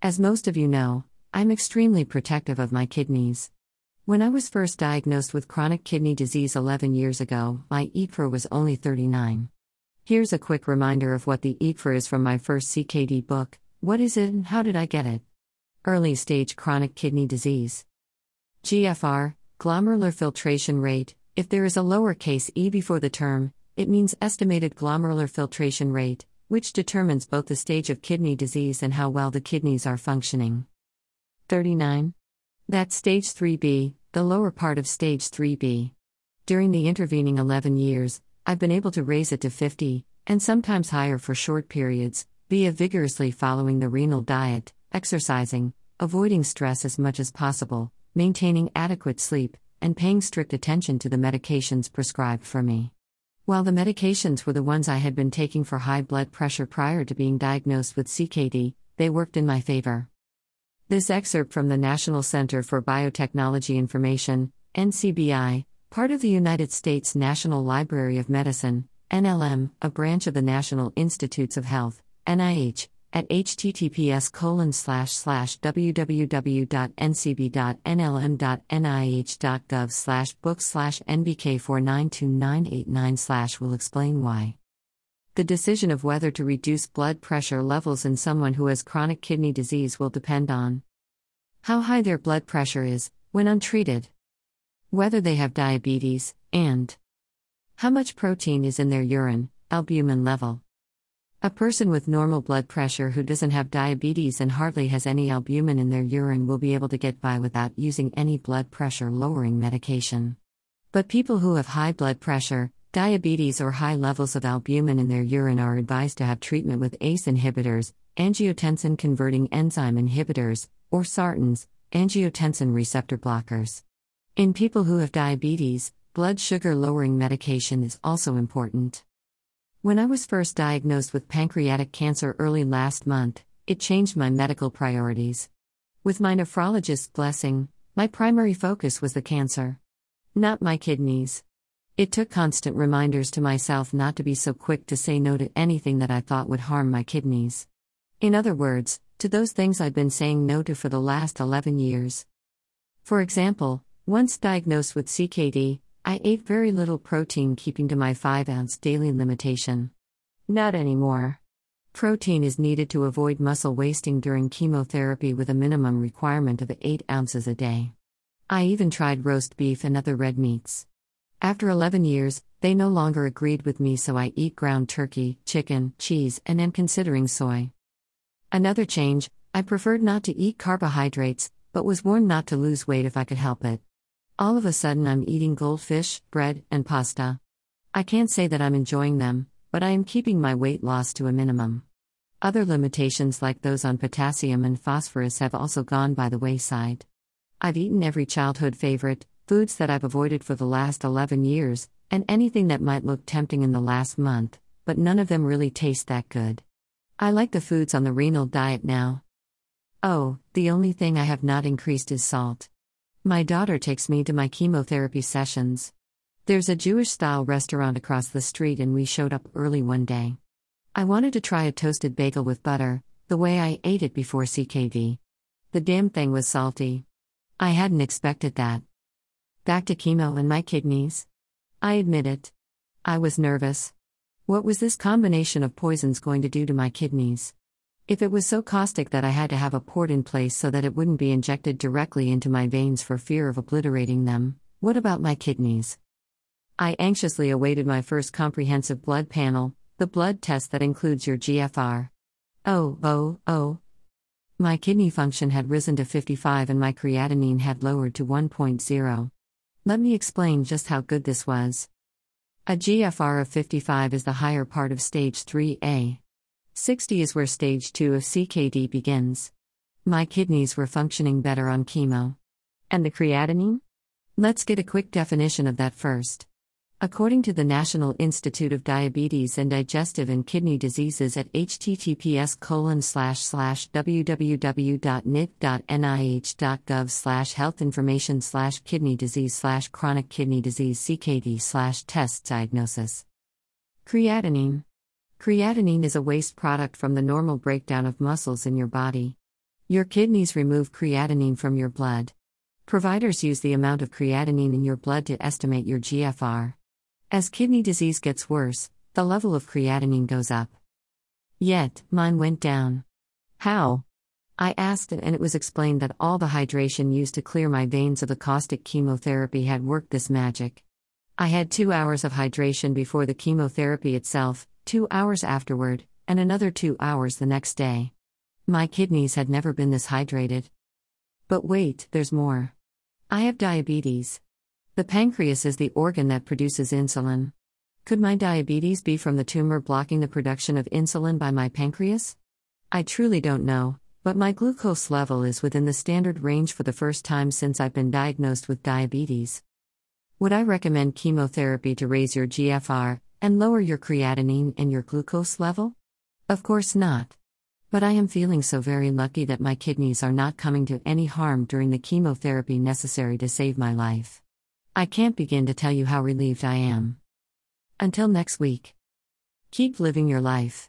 As most of you know, I'm extremely protective of my kidneys. When I was first diagnosed with chronic kidney disease 11 years ago, my eGFR was only 39. Here's a quick reminder of what the eGFR is from my first CKD book What is it and how did I get it? Early stage chronic kidney disease. GFR, glomerular filtration rate. If there is a lowercase e before the term, it means estimated glomerular filtration rate, which determines both the stage of kidney disease and how well the kidneys are functioning. 39. That's stage 3b, the lower part of stage 3b. During the intervening 11 years, I've been able to raise it to 50, and sometimes higher for short periods, via vigorously following the renal diet, exercising, avoiding stress as much as possible, maintaining adequate sleep, and paying strict attention to the medications prescribed for me. While the medications were the ones I had been taking for high blood pressure prior to being diagnosed with CKD, they worked in my favor. This excerpt from the National Center for Biotechnology Information, NCBI, part of the United States National Library of Medicine, NLM, a branch of the National Institutes of Health, NIH, at https www.ncb.nlm.nih.gov slash book slash nbk492989 slash will explain why. The decision of whether to reduce blood pressure levels in someone who has chronic kidney disease will depend on how high their blood pressure is when untreated, whether they have diabetes, and how much protein is in their urine, albumin level. A person with normal blood pressure who doesn't have diabetes and hardly has any albumin in their urine will be able to get by without using any blood pressure lowering medication. But people who have high blood pressure, diabetes, or high levels of albumin in their urine are advised to have treatment with ACE inhibitors, angiotensin converting enzyme inhibitors, or SARTANs, angiotensin receptor blockers. In people who have diabetes, blood sugar lowering medication is also important. When I was first diagnosed with pancreatic cancer early last month, it changed my medical priorities. With my nephrologist's blessing, my primary focus was the cancer, not my kidneys. It took constant reminders to myself not to be so quick to say no to anything that I thought would harm my kidneys. In other words, to those things I'd been saying no to for the last 11 years. For example, once diagnosed with CKD, I ate very little protein, keeping to my 5 ounce daily limitation. Not anymore. Protein is needed to avoid muscle wasting during chemotherapy with a minimum requirement of 8 ounces a day. I even tried roast beef and other red meats. After 11 years, they no longer agreed with me, so I eat ground turkey, chicken, cheese, and am considering soy. Another change I preferred not to eat carbohydrates, but was warned not to lose weight if I could help it. All of a sudden, I'm eating goldfish, bread, and pasta. I can't say that I'm enjoying them, but I am keeping my weight loss to a minimum. Other limitations, like those on potassium and phosphorus, have also gone by the wayside. I've eaten every childhood favorite, foods that I've avoided for the last 11 years, and anything that might look tempting in the last month, but none of them really taste that good. I like the foods on the renal diet now. Oh, the only thing I have not increased is salt. My daughter takes me to my chemotherapy sessions. There's a Jewish style restaurant across the street, and we showed up early one day. I wanted to try a toasted bagel with butter, the way I ate it before CKD. The damn thing was salty. I hadn't expected that. Back to chemo and my kidneys. I admit it. I was nervous. What was this combination of poisons going to do to my kidneys? If it was so caustic that I had to have a port in place so that it wouldn't be injected directly into my veins for fear of obliterating them, what about my kidneys? I anxiously awaited my first comprehensive blood panel, the blood test that includes your GFR. Oh, oh, oh. My kidney function had risen to 55 and my creatinine had lowered to 1.0. Let me explain just how good this was. A GFR of 55 is the higher part of stage 3A. 60 is where stage 2 of CKD begins. My kidneys were functioning better on chemo. And the creatinine? Let's get a quick definition of that first. According to the National Institute of Diabetes and Digestive and Kidney Diseases at https colon slash slash www.nit.nih.gov slash health information slash kidney disease slash chronic kidney disease CKD slash test diagnosis. Creatinine Creatinine is a waste product from the normal breakdown of muscles in your body. Your kidneys remove creatinine from your blood. Providers use the amount of creatinine in your blood to estimate your GFR. As kidney disease gets worse, the level of creatinine goes up. Yet, mine went down. How? I asked, and it was explained that all the hydration used to clear my veins of the caustic chemotherapy had worked this magic. I had two hours of hydration before the chemotherapy itself, two hours afterward, and another two hours the next day. My kidneys had never been this hydrated. But wait, there's more. I have diabetes. The pancreas is the organ that produces insulin. Could my diabetes be from the tumor blocking the production of insulin by my pancreas? I truly don't know, but my glucose level is within the standard range for the first time since I've been diagnosed with diabetes. Would I recommend chemotherapy to raise your GFR and lower your creatinine and your glucose level? Of course not. But I am feeling so very lucky that my kidneys are not coming to any harm during the chemotherapy necessary to save my life. I can't begin to tell you how relieved I am. Until next week. Keep living your life.